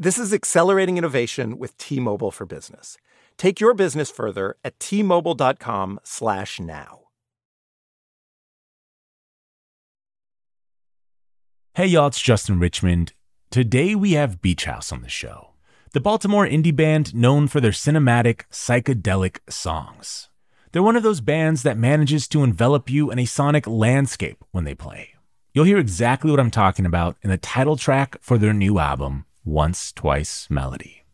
This is accelerating innovation with T-Mobile for Business. Take your business further at t-mobile.com/now. Hey y'all, it's Justin Richmond. Today we have Beach House on the show. The Baltimore indie band known for their cinematic, psychedelic songs. They're one of those bands that manages to envelop you in a sonic landscape when they play. You'll hear exactly what I'm talking about in the title track for their new album, Once Twice Melody.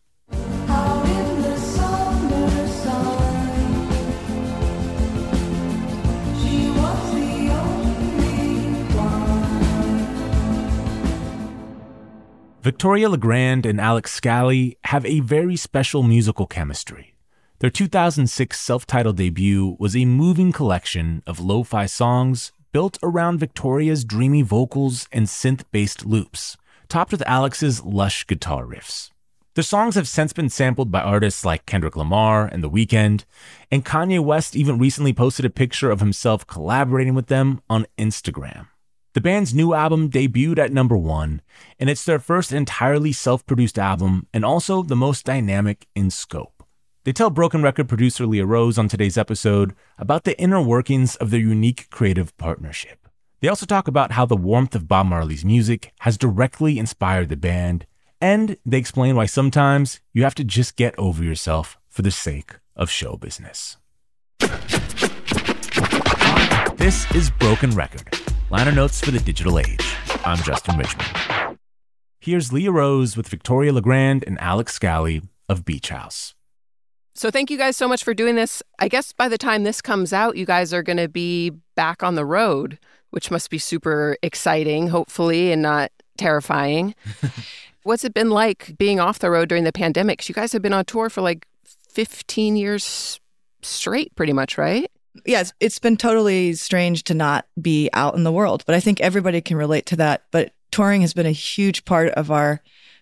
Victoria Legrand and Alex Scally have a very special musical chemistry. Their 2006 self titled debut was a moving collection of lo fi songs built around Victoria's dreamy vocals and synth based loops, topped with Alex's lush guitar riffs. The songs have since been sampled by artists like Kendrick Lamar and The Weeknd, and Kanye West even recently posted a picture of himself collaborating with them on Instagram. The band's new album debuted at number one, and it's their first entirely self produced album and also the most dynamic in scope. They tell Broken Record producer Leah Rose on today's episode about the inner workings of their unique creative partnership. They also talk about how the warmth of Bob Marley's music has directly inspired the band, and they explain why sometimes you have to just get over yourself for the sake of show business. This is Broken Record, liner notes for the digital age. I'm Justin Richmond. Here's Leah Rose with Victoria Legrand and Alex Scally of Beach House. So thank you guys so much for doing this. I guess by the time this comes out, you guys are going to be back on the road, which must be super exciting, hopefully, and not terrifying. What's it been like being off the road during the pandemic? 'Cause you guys have been on tour for like 15 years straight, pretty much, right? yeah, it's, it's been totally strange to not be out in the world, but I think everybody can relate to that. But touring has been a huge part of our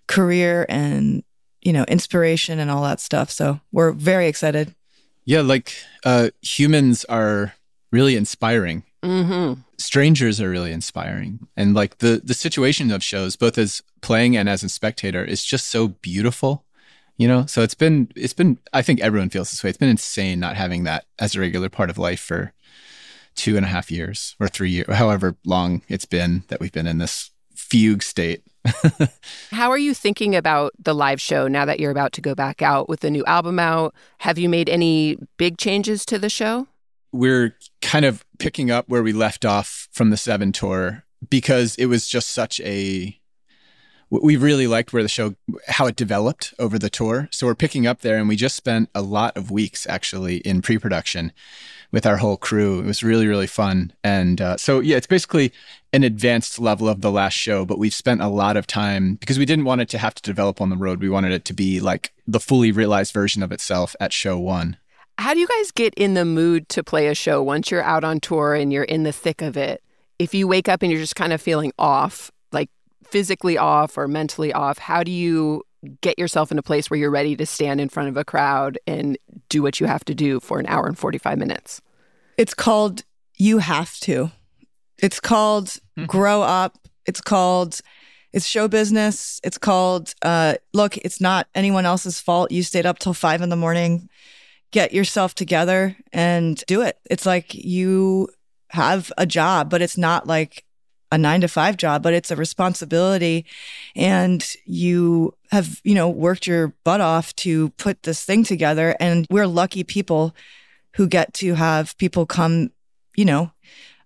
career and, you know, inspiration and all that stuff. So we're very excited. Yeah, like uh, humans are really inspiring. Mm-hmm. Strangers are really inspiring, and like the the situation of shows, both as playing and as a spectator, is just so beautiful. You know, so it's been it's been. I think everyone feels this way. It's been insane not having that as a regular part of life for two and a half years or three years, however long it's been that we've been in this fugue state. How are you thinking about the live show now that you're about to go back out with the new album out? Have you made any big changes to the show? We're kind of picking up where we left off from the seven tour because it was just such a we really liked where the show how it developed over the tour. So we're picking up there, and we just spent a lot of weeks actually in pre-production with our whole crew. It was really really fun, and uh, so yeah, it's basically an advanced level of the last show, but we've spent a lot of time because we didn't want it to have to develop on the road. We wanted it to be like the fully realized version of itself at show one. How do you guys get in the mood to play a show once you're out on tour and you're in the thick of it? If you wake up and you're just kind of feeling off, like physically off or mentally off, how do you get yourself in a place where you're ready to stand in front of a crowd and do what you have to do for an hour and 45 minutes? It's called You Have to. It's called Grow Up. It's called it's show business. It's called uh look, it's not anyone else's fault. You stayed up till five in the morning. Get yourself together and do it. It's like you have a job, but it's not like a nine to five job, but it's a responsibility. And you have, you know, worked your butt off to put this thing together. And we're lucky people who get to have people come, you know,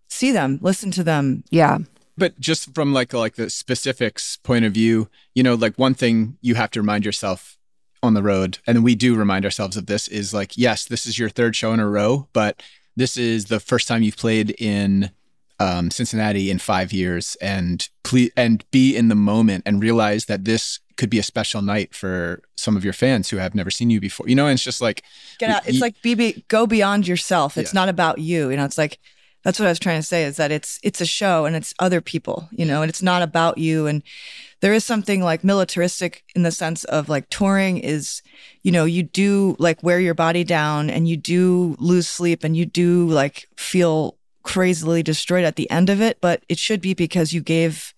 see them, listen to them. Yeah. But just from like like the specifics point of view, you know, like one thing you have to remind yourself on the road, and we do remind ourselves of this, is like, yes, this is your third show in a row, but this is the first time you've played in um, Cincinnati in five years, and ple- and be in the moment and realize that this could be a special night for some of your fans who have never seen you before. You know, and it's just like Get out. It's y- like be, be go beyond yourself. It's Yeah. not about you. You know, it's like that's what I was trying to say is that it's it's a show and it's other people, you know, and it's not about you. And there is something like militaristic in the sense of like touring is, you know, you do like wear your body down and you do lose sleep and you do like feel crazily destroyed at the end of it, but it should be because you gave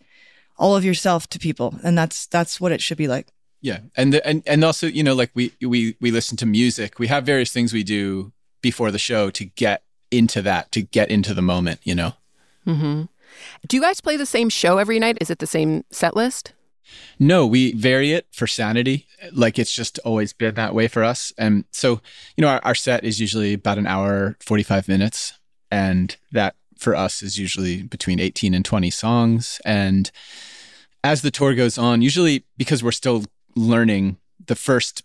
all of yourself to people. And that's that's what it should be like. Yeah, and the, and and also you know like we we we listen to music. We have various things we do before the show to get into that, to get into the moment. You know. hmm Do you guys play the same show every night? Is it the same set list? No, we vary it for sanity. Like it's just always been that way for us. And so you know our, our set is usually about an hour forty five minutes, and that for us is usually between eighteen and twenty songs. And as the tour goes on, usually because we're still learning, the first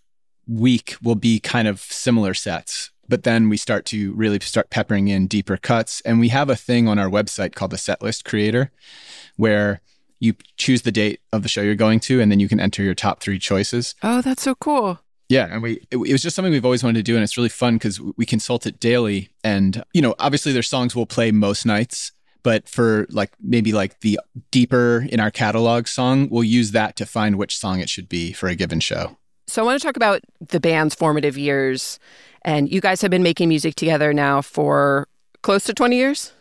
week will be kind of similar sets. But then we start to really start peppering in deeper cuts. And we have a thing on our website called the set list creator, where you choose the date of the show you're going to, and then you can enter your top three choices. Oh, that's so cool. Yeah, and we it, it was just something we've always wanted to do, and it's really fun because we consult it daily. And you know, obviously, there's songs we'll play most nights, but for like maybe like the deeper in our catalog song, we'll use that to find which song it should be for a given show. So I want to talk about the band's formative years. And you guys have been making music together now for close to 20 years?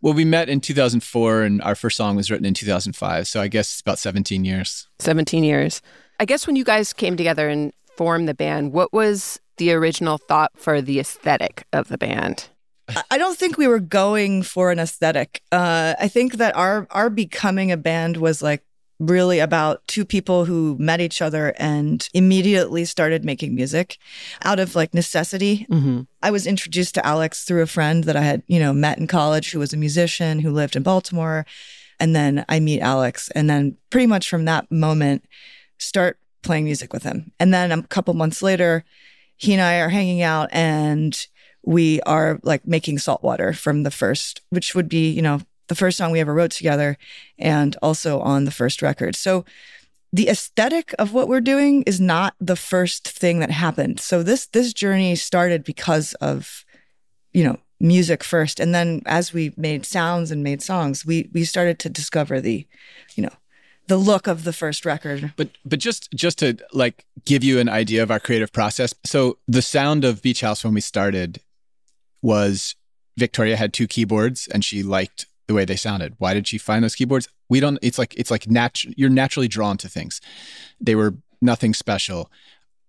Well, we met in 2004, and our first song was written in 2005, so I guess it's about 17 years. 17 years. I guess when you guys came together and formed the band, what was the original thought for the aesthetic of the band? I- I don't think we were going for an aesthetic. Uh, I think that our our becoming a band was like really about two people who met each other and immediately started making music out of like necessity. Mm-hmm. I was introduced to Alex through a friend that I had, you know, met in college who was a musician who lived in Baltimore. And then I meet Alex. And then pretty much from that moment, start playing music with him. And then a couple months later, he and I are hanging out and we are like making Saltwater from the first, which would be, you know, the first song we ever wrote together and also on the first record. So the aesthetic of what we're doing is not the first thing that happened. So this this journey started because of you know music first and then as we made sounds and made songs, we we started to discover the you know the look of the first record. But but just just to like give you an idea of our creative process. So the sound of Beach House when we started was Victoria had two keyboards and she liked the way they sounded. Why did she find those keyboards? We don't it's like it's like nat- you're naturally drawn to things. They were nothing special.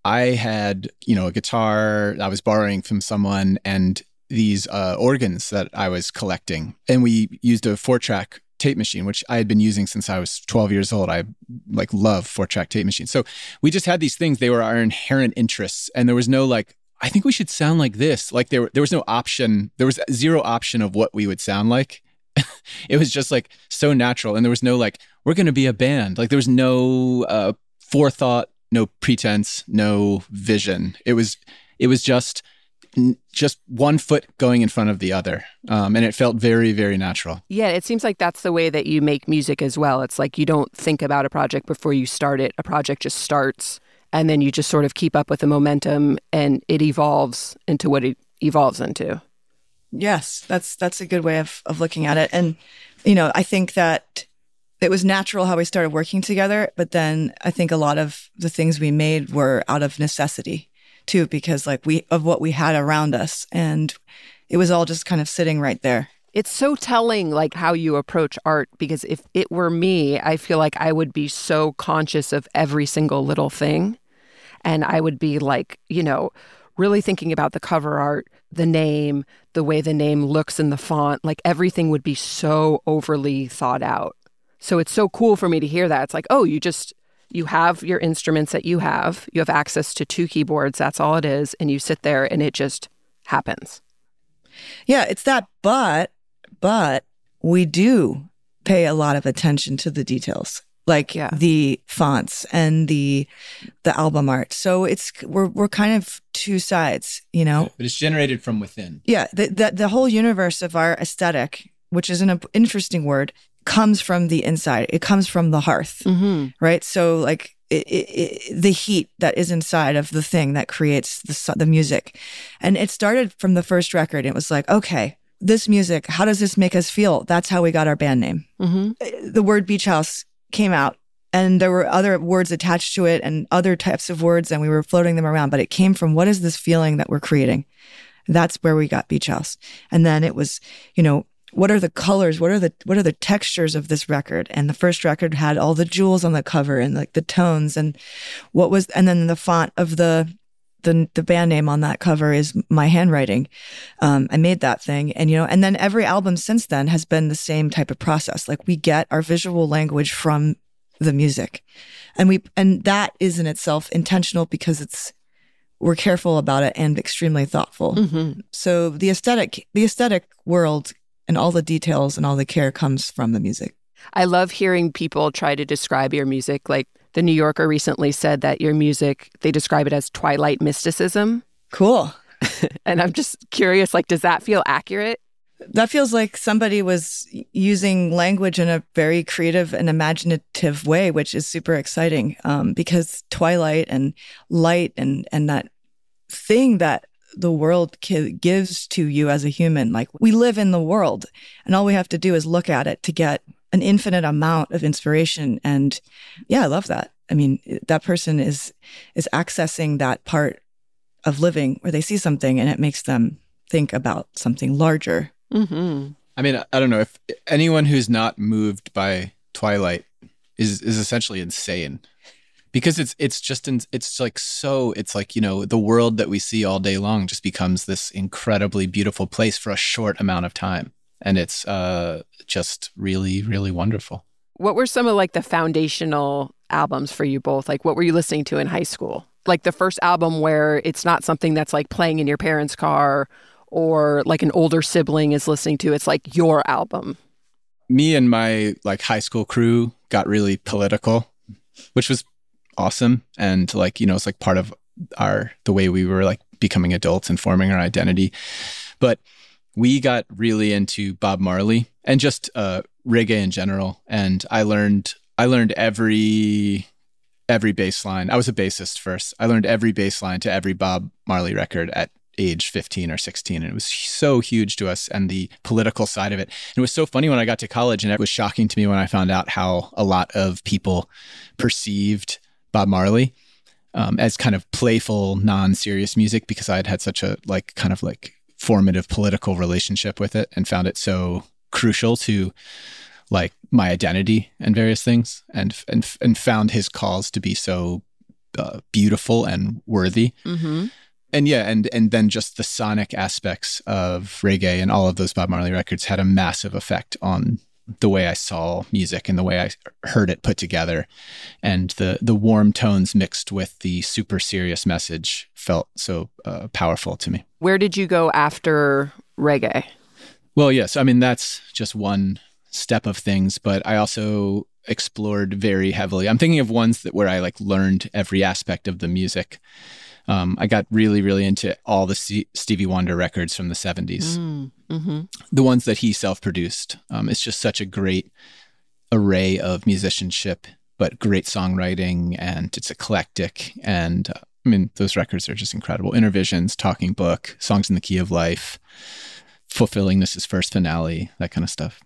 I had, you know, a guitar I was borrowing from someone and these uh, organs that I was collecting. And we used a four track tape machine, which I had been using since I was 12 years old. I like love four track tape machines. So we just had these things. They were our inherent interests. And there was no like, I think we should sound like this. Like there, there was no option. There was zero option of what we would sound like. it was just like so natural and there was no like we're going to be a band like there was no uh, forethought no pretense no vision it was it was just just one foot going in front of the other um, and it felt very very natural Yeah, it seems like that's the way that you make music as well. It's like you don't think about a project before you start it. A project just starts and then you just sort of keep up with the momentum and it evolves into what it evolves into. Yes, that's that's a good way of of looking at it. And you know, I think that it was natural how we started working together, but then I think a lot of the things we made were out of necessity too, because like we of what we had around us, and it was all just kind of sitting right there. It's so telling like how you approach art because if it were me, I feel like I would be so conscious of every single little thing and I would be like, you know, really thinking about the cover art, the name, the way the name looks in the font, like everything would be so overly thought out. So it's so cool for me to hear that. It's like, oh, you just you have your instruments that you have. You have access to two keyboards, that's all it is, and you sit there and it just happens. Yeah, it's that, but but we do pay a lot of attention to the details, like Yeah. the fonts and the the album art. So it's we're we're kind of two sides, you know. but it's generated from within Yeah, the the, the whole universe of our aesthetic, which is an interesting word, comes from the inside. It comes from the hearth, Mm-hmm. right? So like. It, it, it, the heat that is inside of the thing that creates the the music, and it started from the first record. It was like, okay, this music, how does this make us feel? That's how we got our band name. Mm-hmm. The word beach house came out and there were other words attached to it and other types of words and we were floating them around, but it came from what is this feeling that we're creating? That's where we got beach house. And then it was, you know, what are the colors? What are the what are the textures of this record? And the first record had all the jewels on the cover and like the tones and what was and then the font of the the the band name on that cover is my handwriting. Um, I made that thing, and you know, and then every album since then has been the same type of process. Like we get our visual language from the music, and we and that is in itself intentional because it's we're careful about it and extremely thoughtful. Mm-hmm. So the aesthetic, the aesthetic world, and all the details and all the care comes from the music. I love hearing people try to describe your music. Like the New Yorker recently said that your music, they describe it as twilight mysticism. Cool. And I'm just curious, like, does that feel accurate? That feels like somebody was using language in a very creative and imaginative way, which is super exciting. Um, because twilight and light and and that thing that the world ki- gives to you as a human, like we live in the world, and all we have to do is look at it to get an infinite amount of inspiration. And yeah, I love that. I mean, that person is is accessing that part of living where they see something and it makes them think about something larger. Mm-hmm. I mean, I don't know if anyone who's not moved by Twilight is is essentially insane. Because it's it's just in, it's like so it's like you know the world that we see all day long just becomes this incredibly beautiful place for a short amount of time, and it's uh just really really wonderful. What were some of like the foundational albums for you both? Like, what were you listening to in high school? Like the first album where it's not something that's like playing in your parents' car or like an older sibling is listening to. It's like your album. me and my like high school crew got really political, which was awesome. And like, you know, it's like part of our the way we were like becoming adults and forming our identity. But we got really into Bob Marley and just uh reggae in general. And I learned I learned every every bass line. I was a bassist first. I learned every bass line to every Bob Marley record at age 15 or 16 and it was so huge to us and the political side of it and it was so funny when i got to college and it was shocking to me when i found out how a lot of people perceived bob marley um, as kind of playful non-serious music because i had had such a like kind of like formative political relationship with it and found it so crucial to like my identity and various things and and and found his calls to be so uh, beautiful and worthy Mm-hmm. and yeah, and and then just the sonic aspects of reggae and all of those Bob Marley records had a massive effect on the way I saw music and the way I heard it put together, and the the warm tones mixed with the super serious message felt so uh, powerful to me. Where did you go after reggae? Well, yes. I mean, that's just one step of things, but I also explored very heavily. I'm thinking of ones that where I like learned every aspect of the music. Um, I got really, really into all the C- Stevie Wonder records from the 70s, Mm-hmm. the ones that he self produced. Um, it's just such a great array of musicianship, but great songwriting, and it's eclectic. And uh, I mean, those records are just incredible. Innervisions, Talking Book, Songs in the Key of Life, Fulfillingness' First Finale, that kind of stuff.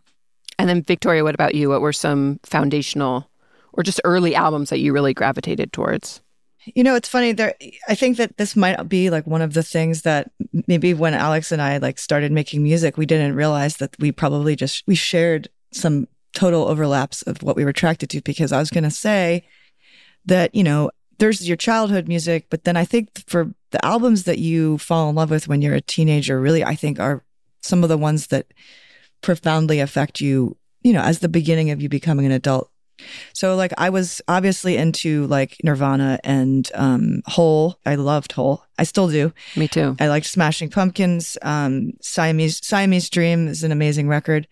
And then, Victoria, what about you? What were some foundational or just early albums that you really gravitated towards? You know, it's funny. There, I think that this might be like one of the things that maybe when Alex and I like started making music, we didn't realize that we probably just we shared some total overlaps of what we were attracted to. Because I was going to say that you know, there's your childhood music, but then I think for the albums that you fall in love with when you're a teenager, really, I think are some of the ones that profoundly affect you. You know, as the beginning of you becoming an adult. So like I was obviously into like Nirvana and um Hole. I loved Hole. I still do. Me too. I liked Smashing Pumpkins. Um Siamese Siamese Dream is an amazing record.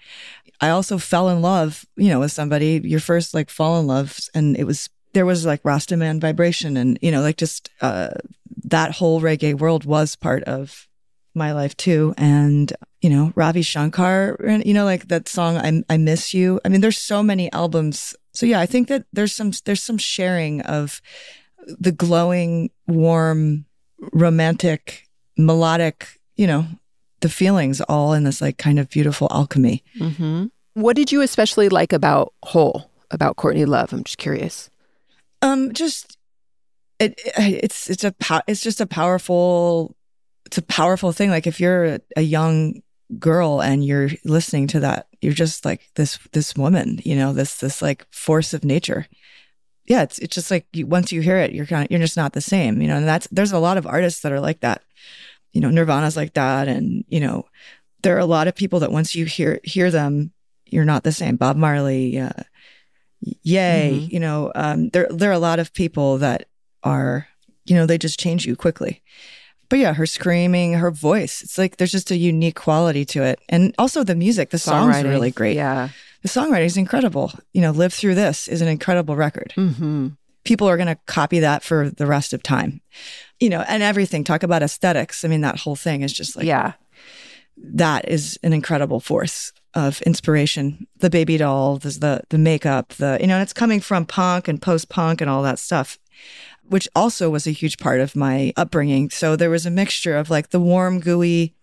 I also fell in love, you know, with somebody, your first like fall in love and it was there was like Rastaman vibration and you know like just uh that whole reggae world was part of my life too and you know Ravi Shankar you know like that song I I miss you. I mean there's so many albums. So yeah, I think that there's some there's some sharing of the glowing, warm, romantic, melodic, you know, the feelings all in this like kind of beautiful alchemy. hmm What did you especially like about Hole about Courtney Love? I'm just curious. Um, just it, it it's it's a pow- it's just a powerful it's a powerful thing. Like if you're a, a young girl and you're listening to that, you're just like this this woman, you know, this this like force of nature. Yeah, it's it's just like you, once you hear it, you're kind of you're just not the same, you know. And that's there's a lot of artists that are like that. You know, Nirvana's like that, and you know, there are a lot of people that once you hear hear them, you're not the same. Bob Marley, uh, yay, Mhm. you know, um, there there are a lot of people that are, you know, they just change you quickly. But yeah, her screaming, her voice, it's like there's just a unique quality to it, and also the music. The song's really great. Yeah. The songwriting is incredible. You know, "Live Through This" is an incredible record hmm people are going to copy that for the rest of time you know and everything talk about aesthetics i mean that whole thing is just like yeah. that is an incredible force of inspiration the baby doll there's the the makeup the you know and it's coming from punk and post punk and all that stuff which also was a huge part of my upbringing. So there was a mixture of like the warm gooey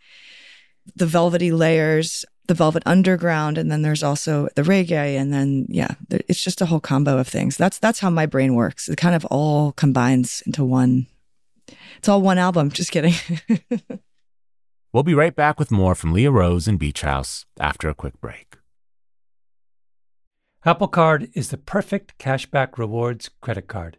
the velvety layers the velvet underground and then there's also the reggae and then yeah it's just a whole combo of things. That's that's how my brain works. It kind of all combines into one. It's all one album. Just kidding. We'll be right back with more from Leah Rose and Beach House after a quick break. Apple Card is the perfect cashback rewards credit card.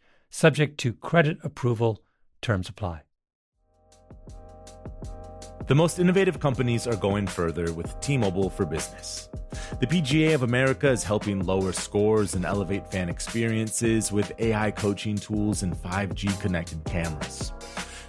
subject to credit approval. Terms apply. The most innovative companies are going further with T Mobile for Business. The PGA of America is helping lower scores and elevate fan experiences with AI coaching tools and 5G connected cameras.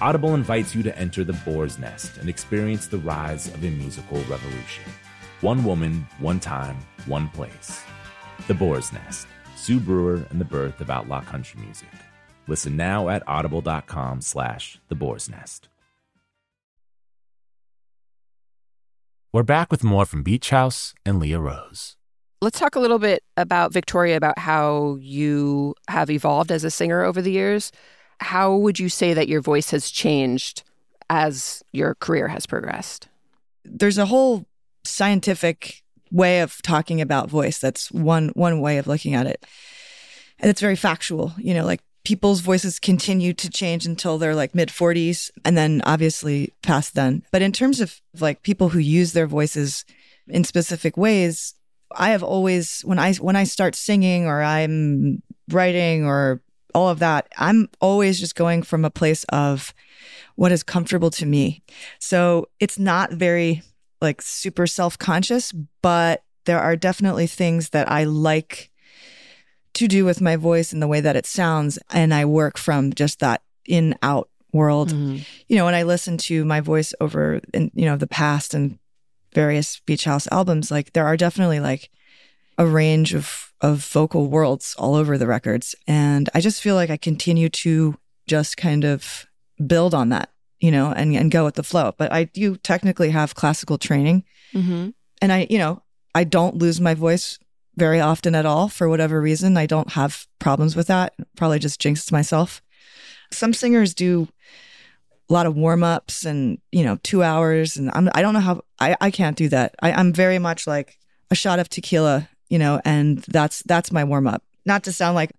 Audible invites you to enter the Boar's Nest and experience the rise of a musical revolution. One woman, one time, one place. The Boar's Nest, Sue Brewer and the birth of outlaw country music. Listen now at audible.com slash the Boar's Nest. We're back with more from Beach House and Leah Rose. Let's talk a little bit about Victoria, about how you have evolved as a singer over the years. How would you say that your voice has changed as your career has progressed? there's a whole scientific way of talking about voice. That's one one way of looking at it, and it's very factual. You know, like people's voices continue to change until they're like mid 40s, and then obviously past then. But in terms of like people who use their voices in specific ways, I have always when I when I start singing or I'm writing or all of that, I'm always just going from a place of what is comfortable to me. So it's not very like super self conscious, but there are definitely things that I like to do with my voice and the way that it sounds. And I work from just that in out world. Mm-hmm. You know, when I listen to my voice over in, you know, the past and various Beach House albums, like there are definitely like a range of of vocal worlds all over the records. And I just feel like I continue to just kind of build on that, you know, and, and go with the flow. But I do technically have classical training. Mm-hmm. And I, you know, I don't lose my voice very often at all for whatever reason. I don't have problems with that. Probably just jinxed myself. Some singers do a lot of warm ups and, you know, two hours. And I'm, I don't know how, I, I can't do that. I, I'm very much like a shot of tequila, you know, and that's, that's my warm up. Not to sound like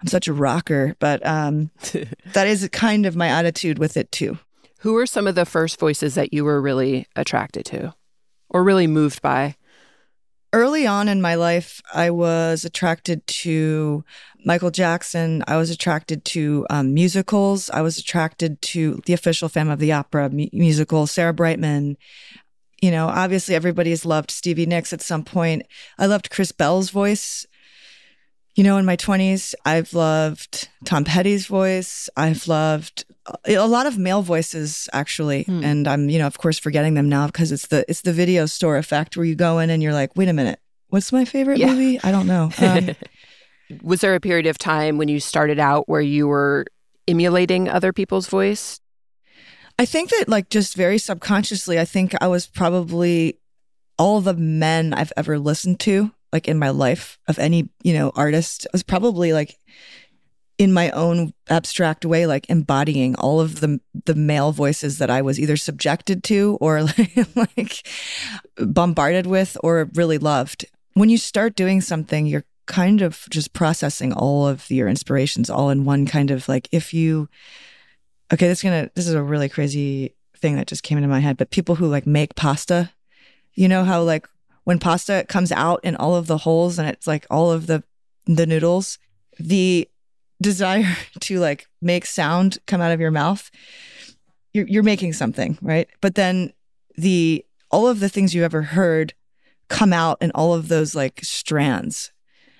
I'm such a rocker, but um, that is kind of my attitude with it too. Who were some of the first voices that you were really attracted to or really moved by? early on in my life, I was attracted to Michael Jackson. I was attracted to um, musicals. I was attracted to the official Phantom of the Opera mu- musical, Sarah Brightman. You know, obviously everybody's loved Stevie Nicks at some point. I loved Chris Bell's voice. You know, in my 20s, I've loved Tom Petty's voice. I've loved a lot of male voices actually and i'm you know of course forgetting them now because it's the it's the video store effect where you go in and you're like wait a minute what's my favorite Yeah. movie i don't know um, Was there a period of time when you started out where you were emulating other people's voice? I think that like just very subconsciously i think i was probably all the men i've ever listened to like in my life of any you know artist i was probably like in my own abstract way like embodying all of the the male voices that I was either subjected to or like, like bombarded with or really loved. When you start doing something you're kind of just processing all of your inspirations all in one kind of like if you Okay, this is to this is a really crazy thing that just came into my head, but people who like make pasta, you know how like when pasta comes out in all of the holes and it's like all of the the noodles, the desire to like make sound come out of your mouth you're, you're making something right? But then the all of the things you ever heard come out in all of those like strands.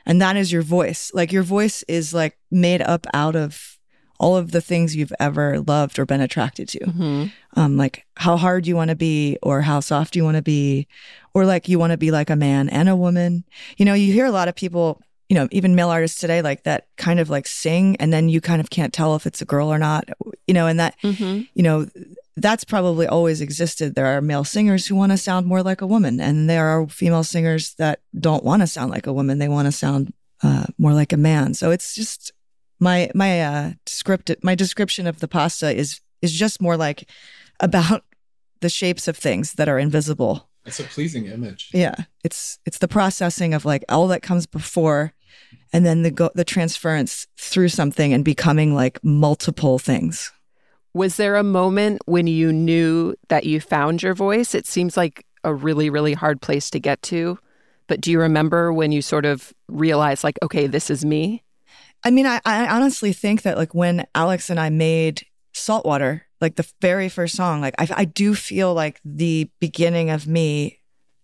And that is your voice. Like your voice is like made up out of all of the things you've ever loved or been attracted to. Mm-hmm. um, like how hard you want to be or how soft you want to be or like you want to be like a man and a woman. You know you hear a lot of people you know even male artists today like that kind of like sing and then you kind of can't tell if it's a girl or not you know and that Mm-hmm. you know that's probably always existed. There are male singers who want to sound more like a woman and there are female singers that don't want to sound like a woman. They want to sound uh, more like a man. So it's just my my uh script my description of the pasta is is just more like about the shapes of things that are invisible It's a pleasing image. Yeah, it's it's the processing of like all that comes before, and then the go the transference through something and becoming like multiple things. Was there a moment when you knew that you found your voice? It seems like a really, really hard place to get to. But do you remember when you sort of realized, like, okay, this is me? I mean, I, I honestly think that like when Alex and I made Saltwater, like the very first song, like I, I do feel like the beginning of me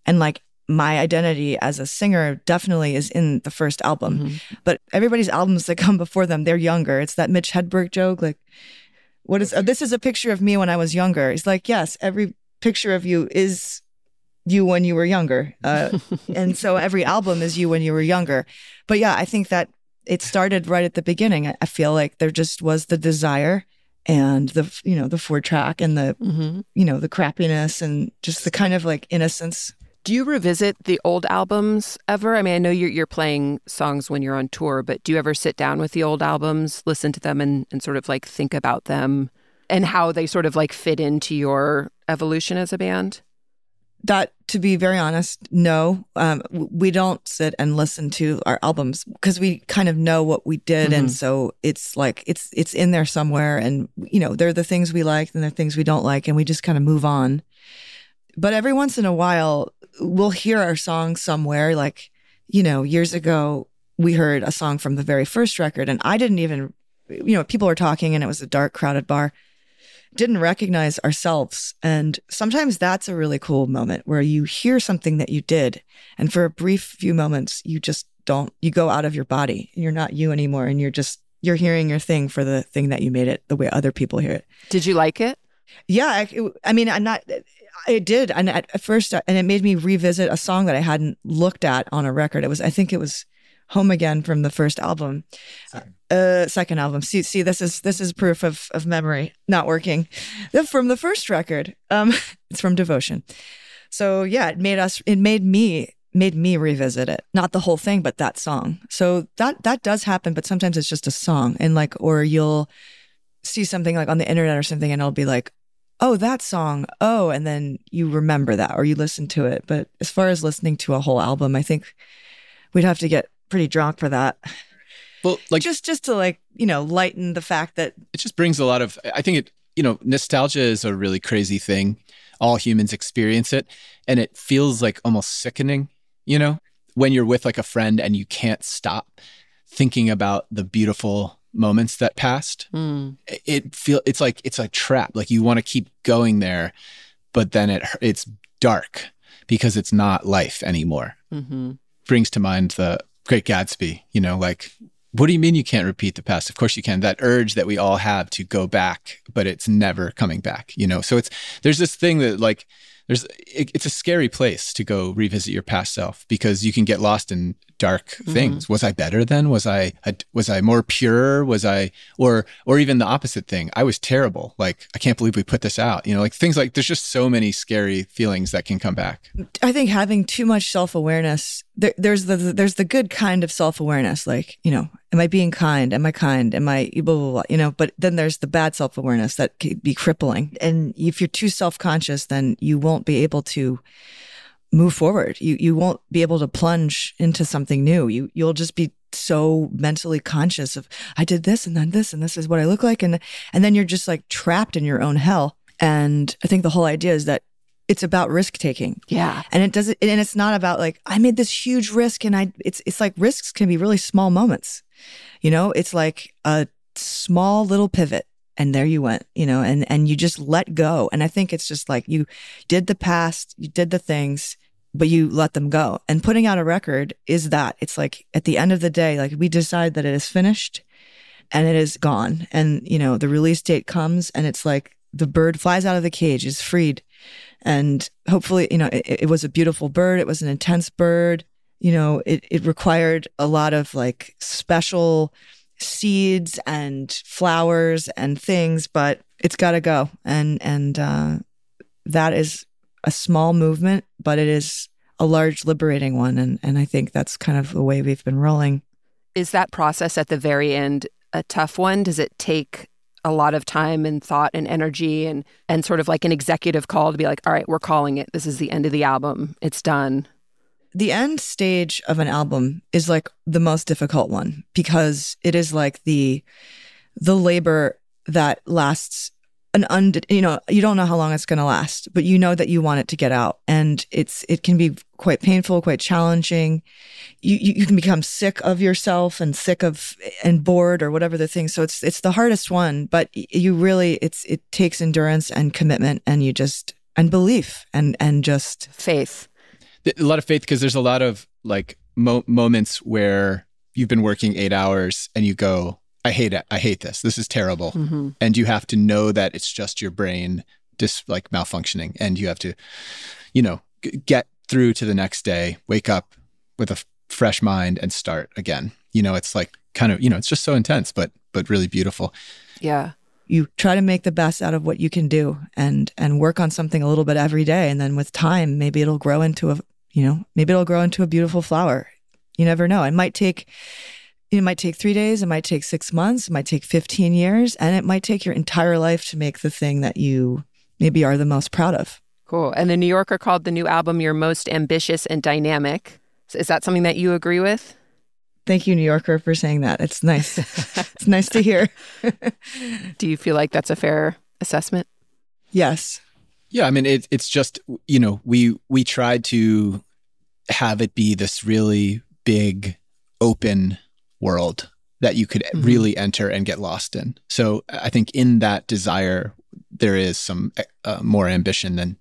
and like my identity as a singer definitely is in the first album. But everybody's albums that come before them, they're younger. It's that Mitch Hedberg joke, like, what is, oh, this is a picture of me when I was younger. It's like, yes, every picture of you is you when you were younger. Uh, and so every album is you when you were younger. But yeah, I think that it started right at the beginning. I, I feel like there just was the desire and the, you know, the four track and the, Mm-hmm. you know, the crappiness and just the kind of like innocence. Do you revisit the old albums ever? I mean, I know you're, you're playing songs when you're on tour, but do you ever sit down with the old albums, listen to them, and, and sort of like think about them and how they sort of like fit into your evolution as a band? That, to be very honest, no, um, we don't sit and listen to our albums because we kind of know what we did, and so it's like it's it's in there somewhere, and you know, there are the things we like and there are things we don't like, and we just kind of move on. But every once in a while, we'll hear our song somewhere. Like, you know, years ago, we heard a song from the very first record, and I didn't even, you know, people were talking, and it was a dark, crowded bar didn't recognize ourselves. And sometimes that's a really cool moment where you hear something that you did. And for a brief few moments, you just don't, you go out of your body and you're not you anymore. And you're just, you're hearing your thing for the thing that you made it the way other people hear it. Did you like it? Yeah. I, I mean, I'm not, I did. And at, first, and it made me revisit a song that I hadn't looked at on a record. It was, I think it was Home Again from the first album. Uh, second album. See, see, this is this is proof of of memory not working. From the first record, um, it's from Devotion. So yeah, it made us. It made me made me revisit it. Not the whole thing, but that song. So that that does happen, but sometimes it's just a song, and like, or you'll see something like on the internet or something, and it'll be like, oh, that song. Oh, and then you remember that, or you listen to it. But as far as listening to a whole album, I think we'd have to get pretty drunk for that. Well, like just just to like you know lighten the fact that it just brings a lot of i think it you know nostalgia is a really crazy thing. All humans experience it and it feels like almost sickening you know when you're with like a friend and you can't stop thinking about the beautiful moments that passed. Mm. it- it feel it's like it's a trap. Like you want to keep going there but then it it's dark because it's not life anymore. Hmm brings to mind the great gatsby you know like what do you mean you can't repeat the past? Of course you can. That urge that we all have to go back but it's never coming back you know? So it's there's this thing that like there's it, it's a scary place to go revisit your past self because you can get lost in dark mm-hmm. things. Was i better then? Was i was i more pure? Was i or or even the opposite thing. I was terrible. Like i can't believe we put this out. You know like things like there's just so many scary feelings that can come back. I think having too much self awareness. There, there's the there's the good kind of self awareness, like you know, am I being kind? Am I kind? Am I blah blah blah? You know, but then there's the bad self awareness that can be crippling. And if you're too self conscious, then you won't be able to move forward. You you won't be able to plunge into something new. You you'll just be so mentally conscious of I did this and then this and this is what I look like and and then you're just like trapped in your own hell. And I think the whole idea is that it's about risk taking Yeah. and it doesn't and it's not about like i made this huge risk and i it's it's like risks can be really small moments you know it's like a small little pivot and there you went you know and and you just let go. And i think it's just like you did the past you did the things but you let them go. And putting out a record is that. It's like at the end of the day like we decide that it is finished and it is gone. And you know the release date comes and it's like the bird flies out of the cage is freed. And hopefully you know it, it was a beautiful bird. It was an intense bird you know it, it required a lot of like special seeds and flowers and things but it's got to go and and uh, that is a small movement but it is a large liberating one and and i think that's kind of the way we've been rolling Is that process at the very end a tough one? Does it take a lot of time and thought and energy and and sort of like an executive call to be like, all right, we're calling it. This is the end of the album. It's done. The end stage of an album is like the most difficult one because it is like the the labor that lasts an und you know you don't know how long it's going to last but you know that you want it to get out. And it's it can be quite painful quite challenging. You you, can become sick of yourself and sick of and bored or whatever the thing. So it's it's the hardest one but you really it's it takes endurance and commitment and you just and belief and and just Faith. Th- a lot of faith because there's a lot of like mo- moments where you've been working eight hours and you go i hate it. I hate this. This is terrible. Hmm and you have to know that it's just your brain just like malfunctioning and you have to you know g- get through to the next day wake up with a f- fresh mind and start again. You know it's like kind of you know it's just so intense but but really beautiful. Yeah. you try to make the best out of what you can do and and work on something a little bit every day. And then with time maybe it'll grow into a you know maybe it'll grow into a beautiful flower you never know it might take it might take 3 days it might take 6 months it might take 15 years and it might take your entire life to make the thing that you maybe are the most proud of Cool. And the New Yorker called the new album your most ambitious and dynamic. So Is that something that you agree with? thank you new yorker for saying that it's nice it's nice to hear Do you feel like that's a fair assessment? yes Yeah, I mean it, it's just you know we we tried to have it be this really big open world that you could Mhm. really enter and get lost in. So I think in that desire there is some uh, more ambition than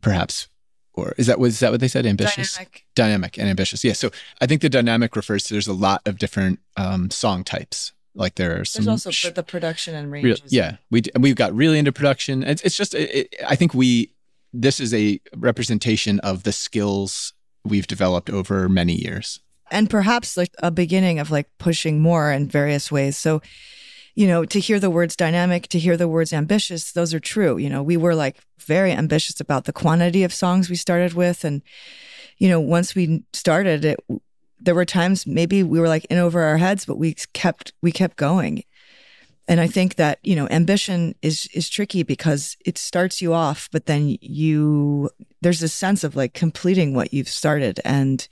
perhaps or is that was that what they said ambitious Dynamic. dynamic and ambitious yeah so i think the dynamic refers to there's a lot of different um, song types like there are some there's also sh- the production and Real, yeah, we d- we've got really into production. It's, it's just, it, it- I think we this is a representation of the skills we've developed over many years. and perhaps like a beginning of like pushing more in various ways. So, you know, to hear the words dynamic, to hear the words ambitious, those are true. You know, we were like very ambitious about the quantity of songs we started with. And, you know, once we started it, there were times maybe we were like in over our heads, but we kept, we kept going. And I think that, you know, ambition is, is tricky because it starts you off, but then you, there's a sense of like completing what you've started and,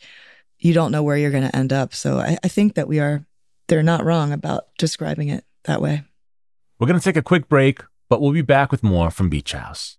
you don't know where you're going to end up. So I, I think that we are, they're not wrong about describing it that way. We're going to take a quick break, but we'll be back with more from Beach House.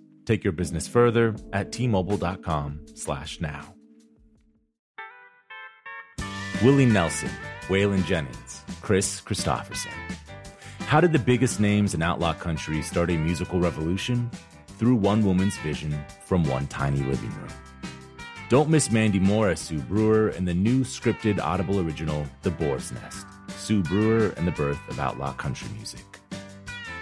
Take your business further at T-Mobile.com slash now. Willie Nelson, Waylon Jennings, Kris Kristofferson. How did the biggest names in outlaw country start a musical revolution? Through one woman's vision from one tiny living room. Don't miss Mandy Moore as Sue Brewer in the new scripted Audible original, The Boar's Nest Sue Brewer and the Birth of Outlaw Country Music.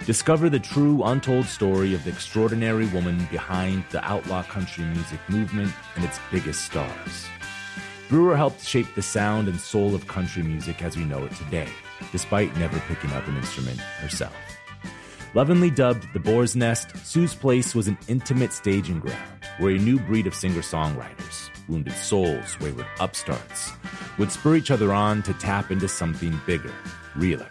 Discover the true untold story of the extraordinary woman behind the outlaw country music movement and its biggest stars. Brewer helped shape the sound and soul of country music as we know it today. despite never picking up an instrument herself. Lovingly dubbed the Boar's Nest, Sue's Place was an intimate staging ground where a new breed of singer songwriters, wounded souls, wayward upstarts, would spur each other on to tap into something bigger, realer.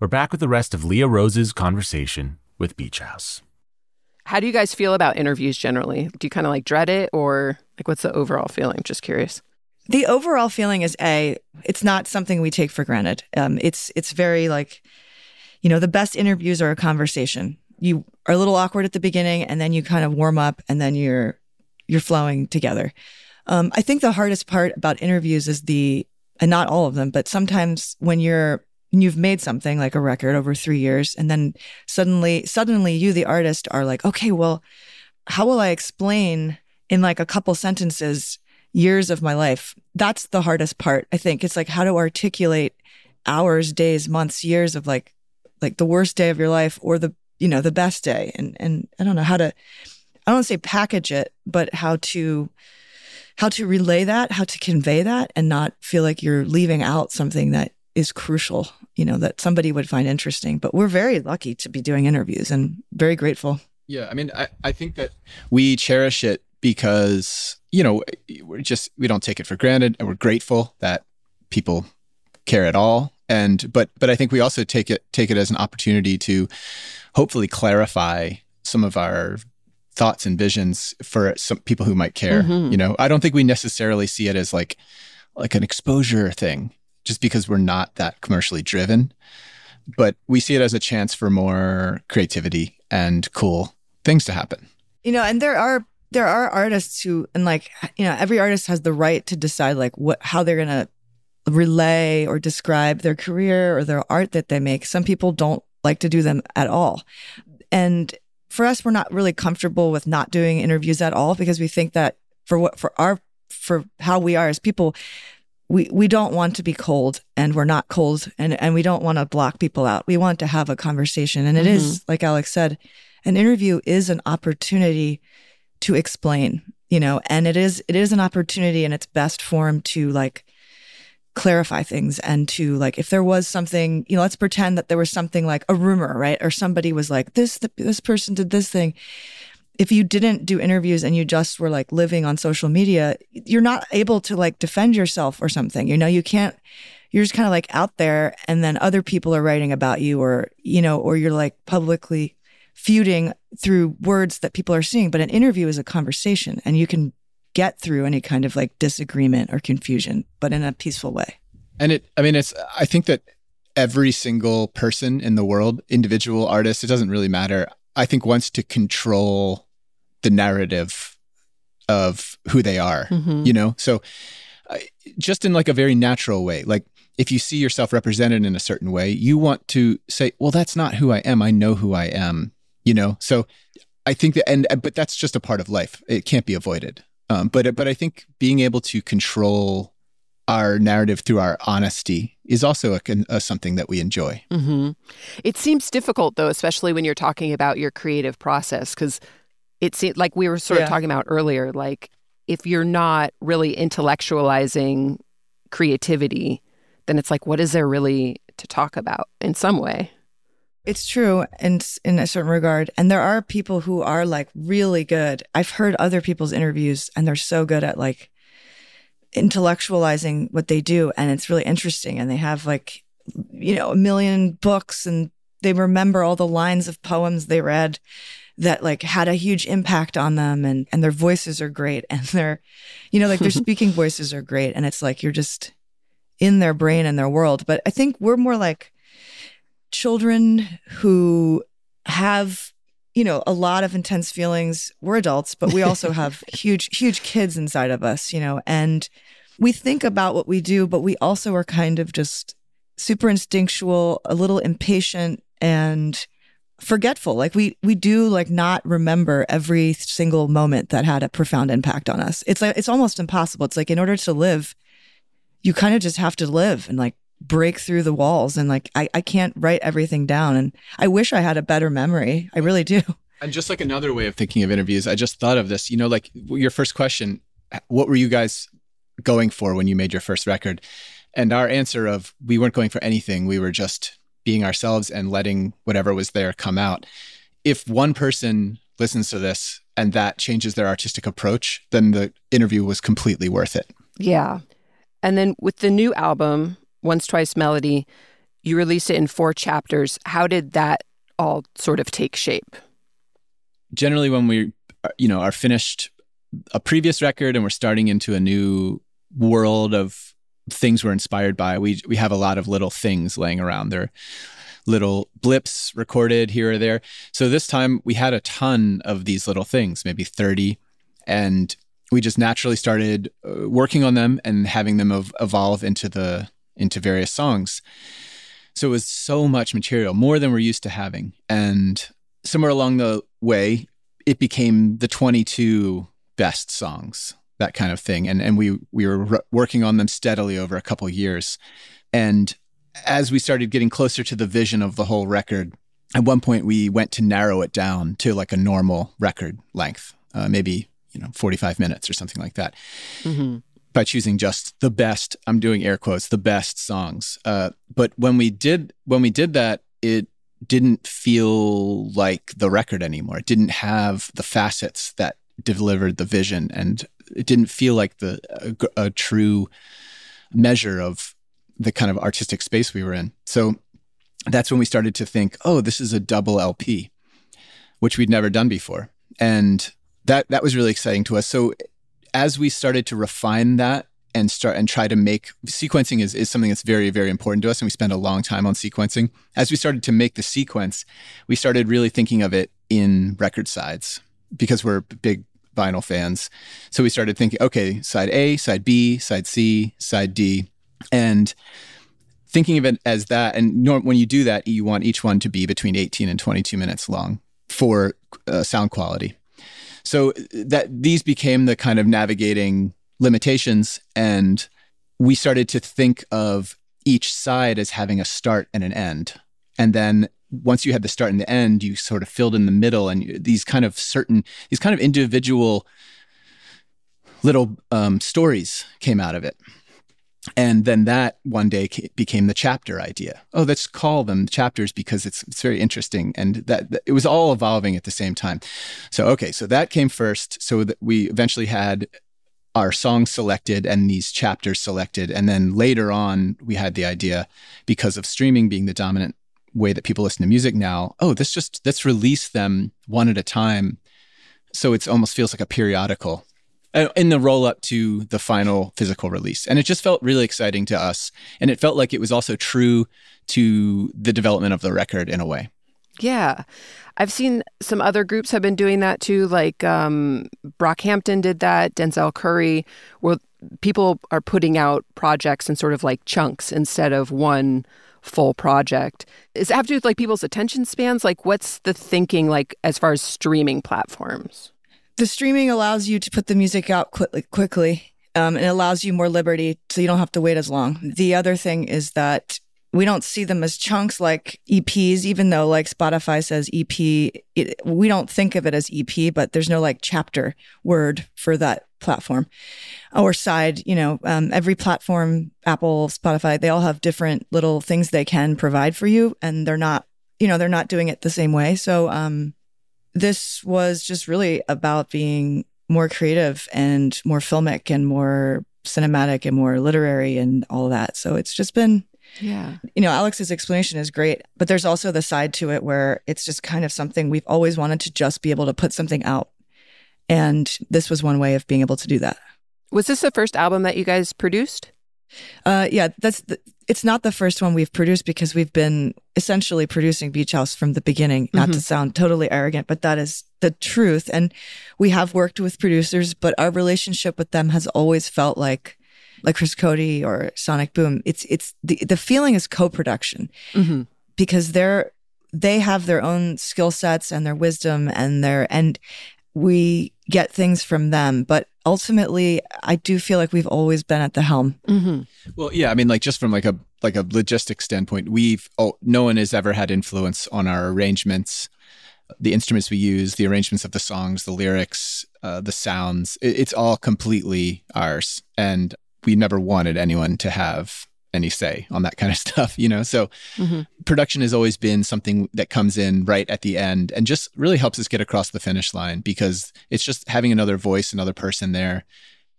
We're back with the rest of Leah Rose's conversation with Beach House. How do you guys feel about interviews generally? Do you kind of like dread it or like what's the overall feeling? Just curious. The overall feeling is a it's not something we take for granted. Um, it's it's very like, you know, the best interviews are a conversation. You are a little awkward at the beginning, and then you kind of warm up, and then you're you're flowing together. Um, I think the hardest part about interviews is the and not all of them, but sometimes when you're when you've made something like a record over three years, and then suddenly suddenly you the artist are like, okay, well, how will I explain in like a couple sentences years of my life? That's the hardest part. I think it's like how to articulate hours, days, months, years of like like the worst day of your life or the you know the best day, and and I don't know how to I don't say package it, but how to how to relay that, how to convey that, and not feel like you're leaving out something that is crucial. You know that somebody would find interesting. But we're very lucky to be doing interviews and very grateful. Yeah, I mean, I, I think that we cherish it because, you know, we're just, we don't take it for granted and we're grateful that people care at all. And, but, but I think we also take it, take it as an opportunity to hopefully clarify some of our thoughts and visions for some people who might care. Mhm. You know, I don't think we necessarily see it as like, like an exposure thing just because we're not that commercially driven. But we see it as a chance for more creativity and cool things to happen. You know, and there are there are artists who and like you know every artist has the right to decide like what how they're gonna relay or describe their career or their art that they make. Some people don't like to do them at all, and for us, we're not really comfortable with not doing interviews at all because we think that for what for our for how we are as people, we we don't want to be cold and we're not cold and and we don't want to block people out. We want to have a conversation, and it is mm-hmm. like Alex said, an interview is an opportunity to explain, you know, and it is it is an opportunity in its best form to like clarify things and to like if there was something, you know, let's pretend that there was something like a rumor, right? Or somebody was like this this person did this thing. If you didn't do interviews and you just were like living on social media, you're not able to like defend yourself or something. You know, you can't you're just kind of like out there and then other people are writing about you or you know or you're like publicly feuding through words that people are seeing. But an interview is a conversation and you can get through any kind of like disagreement or confusion but in a peaceful way. And it, I mean, it's, I think that every single person in the world, individual artist, it doesn't really matter, I think wants to control the narrative of who they are, Mhm. you know? So uh, just in like a very natural way, like if you see yourself represented in a certain way, you want to say, well, that's not who I am. I know who I am, you know? So I think that, and, but that's just a part of life. It can't be avoided. Um, but, but I think being able to control our narrative through our honesty is also a, a something that we enjoy. hmm It seems difficult though, especially when you're talking about your creative process, because it seems like we were sort Yeah. of talking about earlier. Like if you're not really intellectualizing creativity, then it's like, what is there really to talk about in some way? It's true in in a certain regard, and there are people who are like really good. I've heard other people's interviews, and they're so good at like intellectualizing what they do, and it's really interesting. And they have like you know a million books, and they remember all the lines of poems they read that like had a huge impact on them, and and their voices are great, and their you know like their speaking voices are great, and it's like you're just in their brain and their world. But I think we're more like children who have you know a lot of intense feelings we're adults but we also have huge huge kids inside of us you know and we think about what we do but we also are kind of just super instinctual a little impatient and forgetful. Like we we do like not remember every single moment that had a profound impact on us. It's like it's almost impossible. It's like in order to live, you kind of just have to live and like break through the walls and like I, I can't write everything down and I wish I had a better memory. I really do. And just like another way of thinking of interviews, I just thought of this. You know, like your first question, what were you guys going for when you made your first record? And our answer of we weren't going for anything. We were just being ourselves and letting whatever was there come out. If one person listens to this and that changes their artistic approach, then the interview was completely worth it. Yeah. And then with the new album, Once Twice Melody, you released it in four chapters. How did that all sort of take shape? generally when we uh, you know are finished a previous record and we're starting into a new world of things we're inspired by we we have a lot of little things laying around. There little blips recorded here or there. So this time we had a ton of these little things maybe 30 and we just naturally started uh, working on them and having them ev- evolve into the into various songs. So it was so much material more than we're used to having. And somewhere along the way, it became the 22 best songs, that kind of thing. And, and we, we were r- working on them steadily over a couple years. And as we started getting closer to the vision of the whole record, at one point we went to narrow it down to like a normal record length, uh, maybe, you know, 45 minutes or something like that. Mm-hmm. By choosing just the best, I'm doing air quotes, the best songs. Uh, but when we did when we did that, it didn't feel like the record anymore. It didn't have the facets that delivered the vision, and it didn't feel like the a, a true measure of the kind of artistic space we were in. So that's when we started to think, oh, this is a double LP, which we'd never done before, and that that was really exciting to us. So as we started to refine that and start and try to make sequencing is, is something that's very very important to us and we spend a long time on sequencing as we started to make the sequence we started really thinking of it in record sides because we're big vinyl fans. So we started thinking okay side a side b side c side d and thinking of it as that. And when you do that you want each one to be between 18 and 22 minutes long for uh, sound quality. So that these became the kind of navigating limitations and we started to think of each side as having a start and an end. And then once you had the start and the end you sort of filled in the middle and you- these kind of certain these kind of individual little um, stories came out of it. And then that one day became the chapter idea. Oh let's call them chapters because it's, it's very interesting and that, that it was all evolving at the same time. So okay so that came first. So that we eventually had our songs selected and these chapters selected. And then later on, we had the idea because of streaming being the dominant way that people listen to music now. Oh, this just let's release them one at a time. So it almost feels like a periodical uh, in the roll up to the final physical release. And it just felt really exciting to us. And it felt like it was also true to the development of the record in a way. Yeah. I've seen some other groups have been doing that too, like um, Brockhampton did that, Denzel Curry, where people are putting out projects in sort of like chunks instead of one full project. Is it have to do with like people's attention spans? Like, what's the thinking like as far as streaming platforms? The streaming allows you to put the music out quickly, quickly. Um, and it allows you more liberty so you don't have to wait as long. The other thing is that we don't see them as chunks like EPs, even though like Spotify says EP, it, we don't think of it as EP, but there's no like chapter word for that platform or side. You know, um, every platform, Apple, Spotify, they all have different little things they can provide for you, and they're not, you know, they're not doing it the same way. So, um, this was just really about being more creative and more filmic and more cinematic and more literary and all that. So it's just been Yeah. you know, Alex's explanation is great, but there's also the side to it where it's just kind of something we've always wanted to just be able to put something out. And this was one way of being able to do that. Was this the first album that you guys produced? Uh, yeah, that's the, it's not the first one we've produced because we've been essentially producing Beach House from the beginning. Not to sound totally arrogant, but that is the truth. And we have worked with producers, but our relationship with them has always felt like like Chris Coady or Sonic Boom. It's it's the the feeling is co-production Mm-hmm. because they're they have their own skill sets and their wisdom and their and we get things from them. But ultimately, I do feel like we've always been at the helm. hmm Well, yeah, I mean, like just from like a like a logistic standpoint, we've oh, no one has ever had influence on our arrangements, the instruments we use, the arrangements of the songs, the lyrics, uh, the sounds. It, it's all completely ours, and we never wanted anyone to have any say on that kind of stuff, you know. So Mhm. production has always been something that comes in right at the end and just really helps us get across the finish line because it's just having another voice, another person there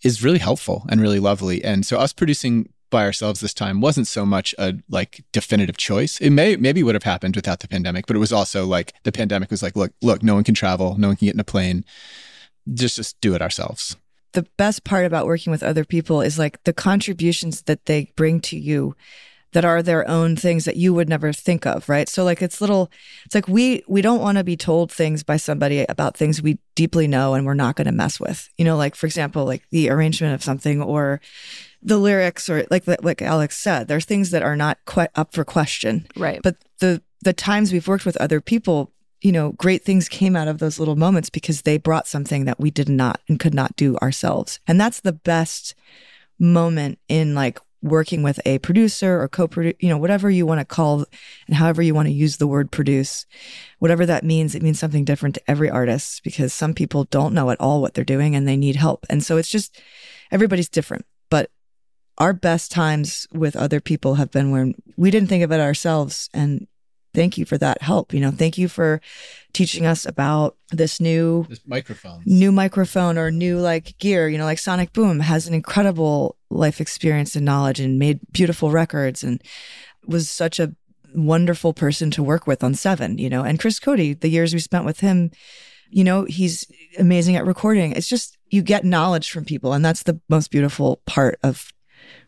is really helpful and really lovely. And so us producing by ourselves this time wasn't so much a like definitive choice. It may maybe would have happened without the pandemic, but it was also like the pandemic was like, look, look, no one can travel, no one can get in a plane. Just just do it ourselves. The best part about working with other people is like the contributions that they bring to you that are their own things that you would never think of right? So like it's little it's like we we don't want to be told things by somebody about things we deeply know and we're not going to mess with. You know like for example like the arrangement of something or the lyrics or like like alex said there's things that are not quite up for question. Right. but the the times we've worked with other people you know great things came out of those little moments because they brought something that we did not and could not do ourselves. And that's the best moment in like working with a producer or co-produce you know whatever you want to call and however you want to use the word produce whatever that means it means something different to every artist because some people don't know at all what they're doing and they need help. And so it's just everybody's different but our best times with other people have been when we didn't think of it ourselves and thank you for that help you know thank you for teaching us about this new This microphone. new microphone or new like gear you know like sonic boom has an incredible life experience and knowledge and made beautiful records and was such a wonderful person to work with on seven you know and chris coady the years we spent with him you know he's amazing at recording it's just you get knowledge from people and that's the most beautiful part of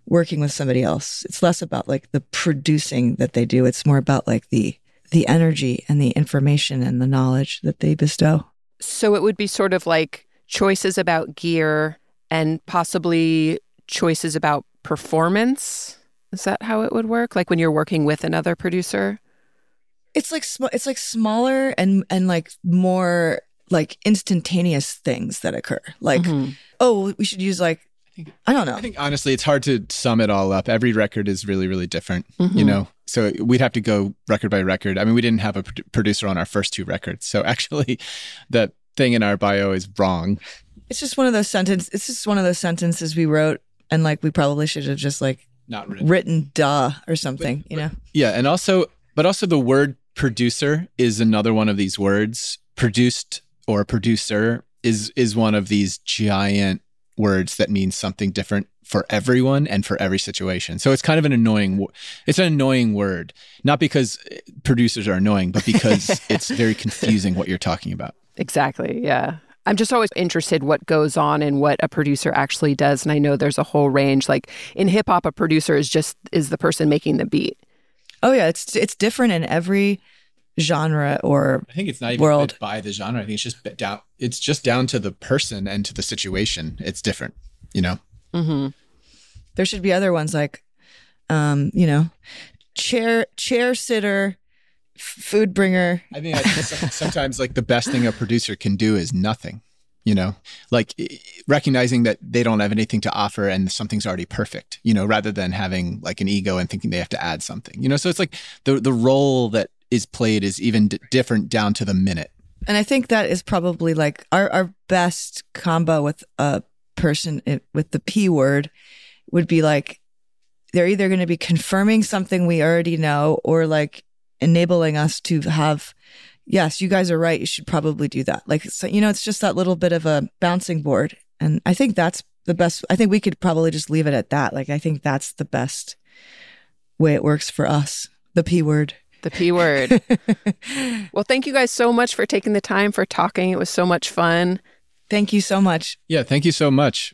working with somebody else it's less about like the producing that they do it's more about like the the energy and the information and the knowledge that they bestow So it would be sort of like choices about gear and possibly choices about performance. Is that how it would work? Like when you're working with another producer? it's like sm- it's like smaller and and like more like instantaneous things that occur like Mhm. oh we should use like think- i don't know I think honestly, it's hard to sum it all up. Every record is really, really different, Mhm. you know? So we'd have to go record by record. I mean, we didn't have a produ- producer on our first two records. So actually, that thing in our bio is wrong. it's just one of those sentences it's just one of those sentences we wrote and like we probably should have just like Not written. written duh or something you know Yeah. And also, but also the word producer is another one of these words. Produced or producer is is one of these giant words that means something different for everyone and for every situation. So it's kind of an annoying it's an annoying word, not because eh, producers are annoying, but because it's very confusing what you're talking about. Exactly. Yeah. I'm just always interested what goes on and what a producer actually does. And I know there's a whole range. Like in hip hop, a producer is just is the person making the beat. oh yeah it's it's different in every genre or I think it's not even World. by the genre. I think it's just down it's just down to the person and to the situation. It's different, you know. Mm-hmm. there should be other ones like um you know chair chair sitter f- food bringer I think, I sometimes like the best thing a producer can do is nothing. You know, like recognizing that they don't have anything to offer and something's already perfect. You know, rather than having like an ego and thinking they have to add something. You know, so it's like the the role that is played is even d- different down to the minute. and i think that is probably like our our best combo with a person with the p word would be like they're either going to be confirming something we already know or like enabling us to have yes you guys are right you should probably do that. Like so you know it's just that little bit of a bouncing board. And i think that's the best i think we could probably just leave it at that. Like i think that's the best way it works for us the p word The P word. well, thank you guys so much for taking the time for talking. It was so much fun. thank you so much Yeah, thank you so much.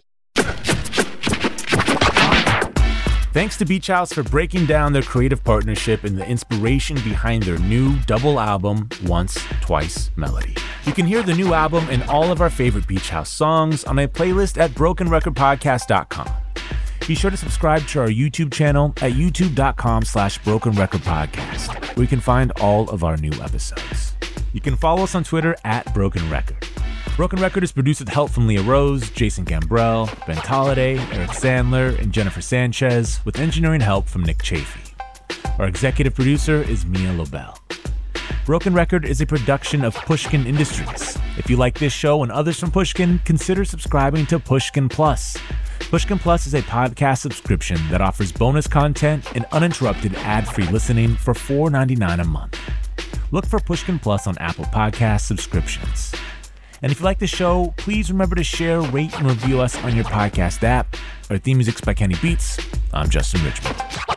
Thanks to Beach House for breaking down their creative partnership and the inspiration behind their new double album, Once, Twice Melody. You can hear the new album and all of our favorite Beach House songs on a playlist at brokenrecordpodcast.com. Be sure to subscribe to our YouTube channel at youtube.com slash broken record podcast, where you can find all of our new episodes. You can follow us on Twitter at Broken Record. Broken Record is produced with help from Leah Rose, Jason Gambrell, Ben Tolliday, Eric Sandler, and Jennifer Sanchez, with engineering help from Nick Chafee. Our executive producer is Mia Lobel. Broken Record is a production of Pushkin Industries. If you like this show and others from Pushkin, consider subscribing to Pushkin Plus. Pushkin Plus is a podcast subscription that offers bonus content and uninterrupted ad-free listening for $4.99 a month. Look for Pushkin Plus on Apple Podcast subscriptions. And if you like the show, please remember to share, rate, and review us on your podcast app. Our theme music's by Kenny Beats. I'm Justin Richmond.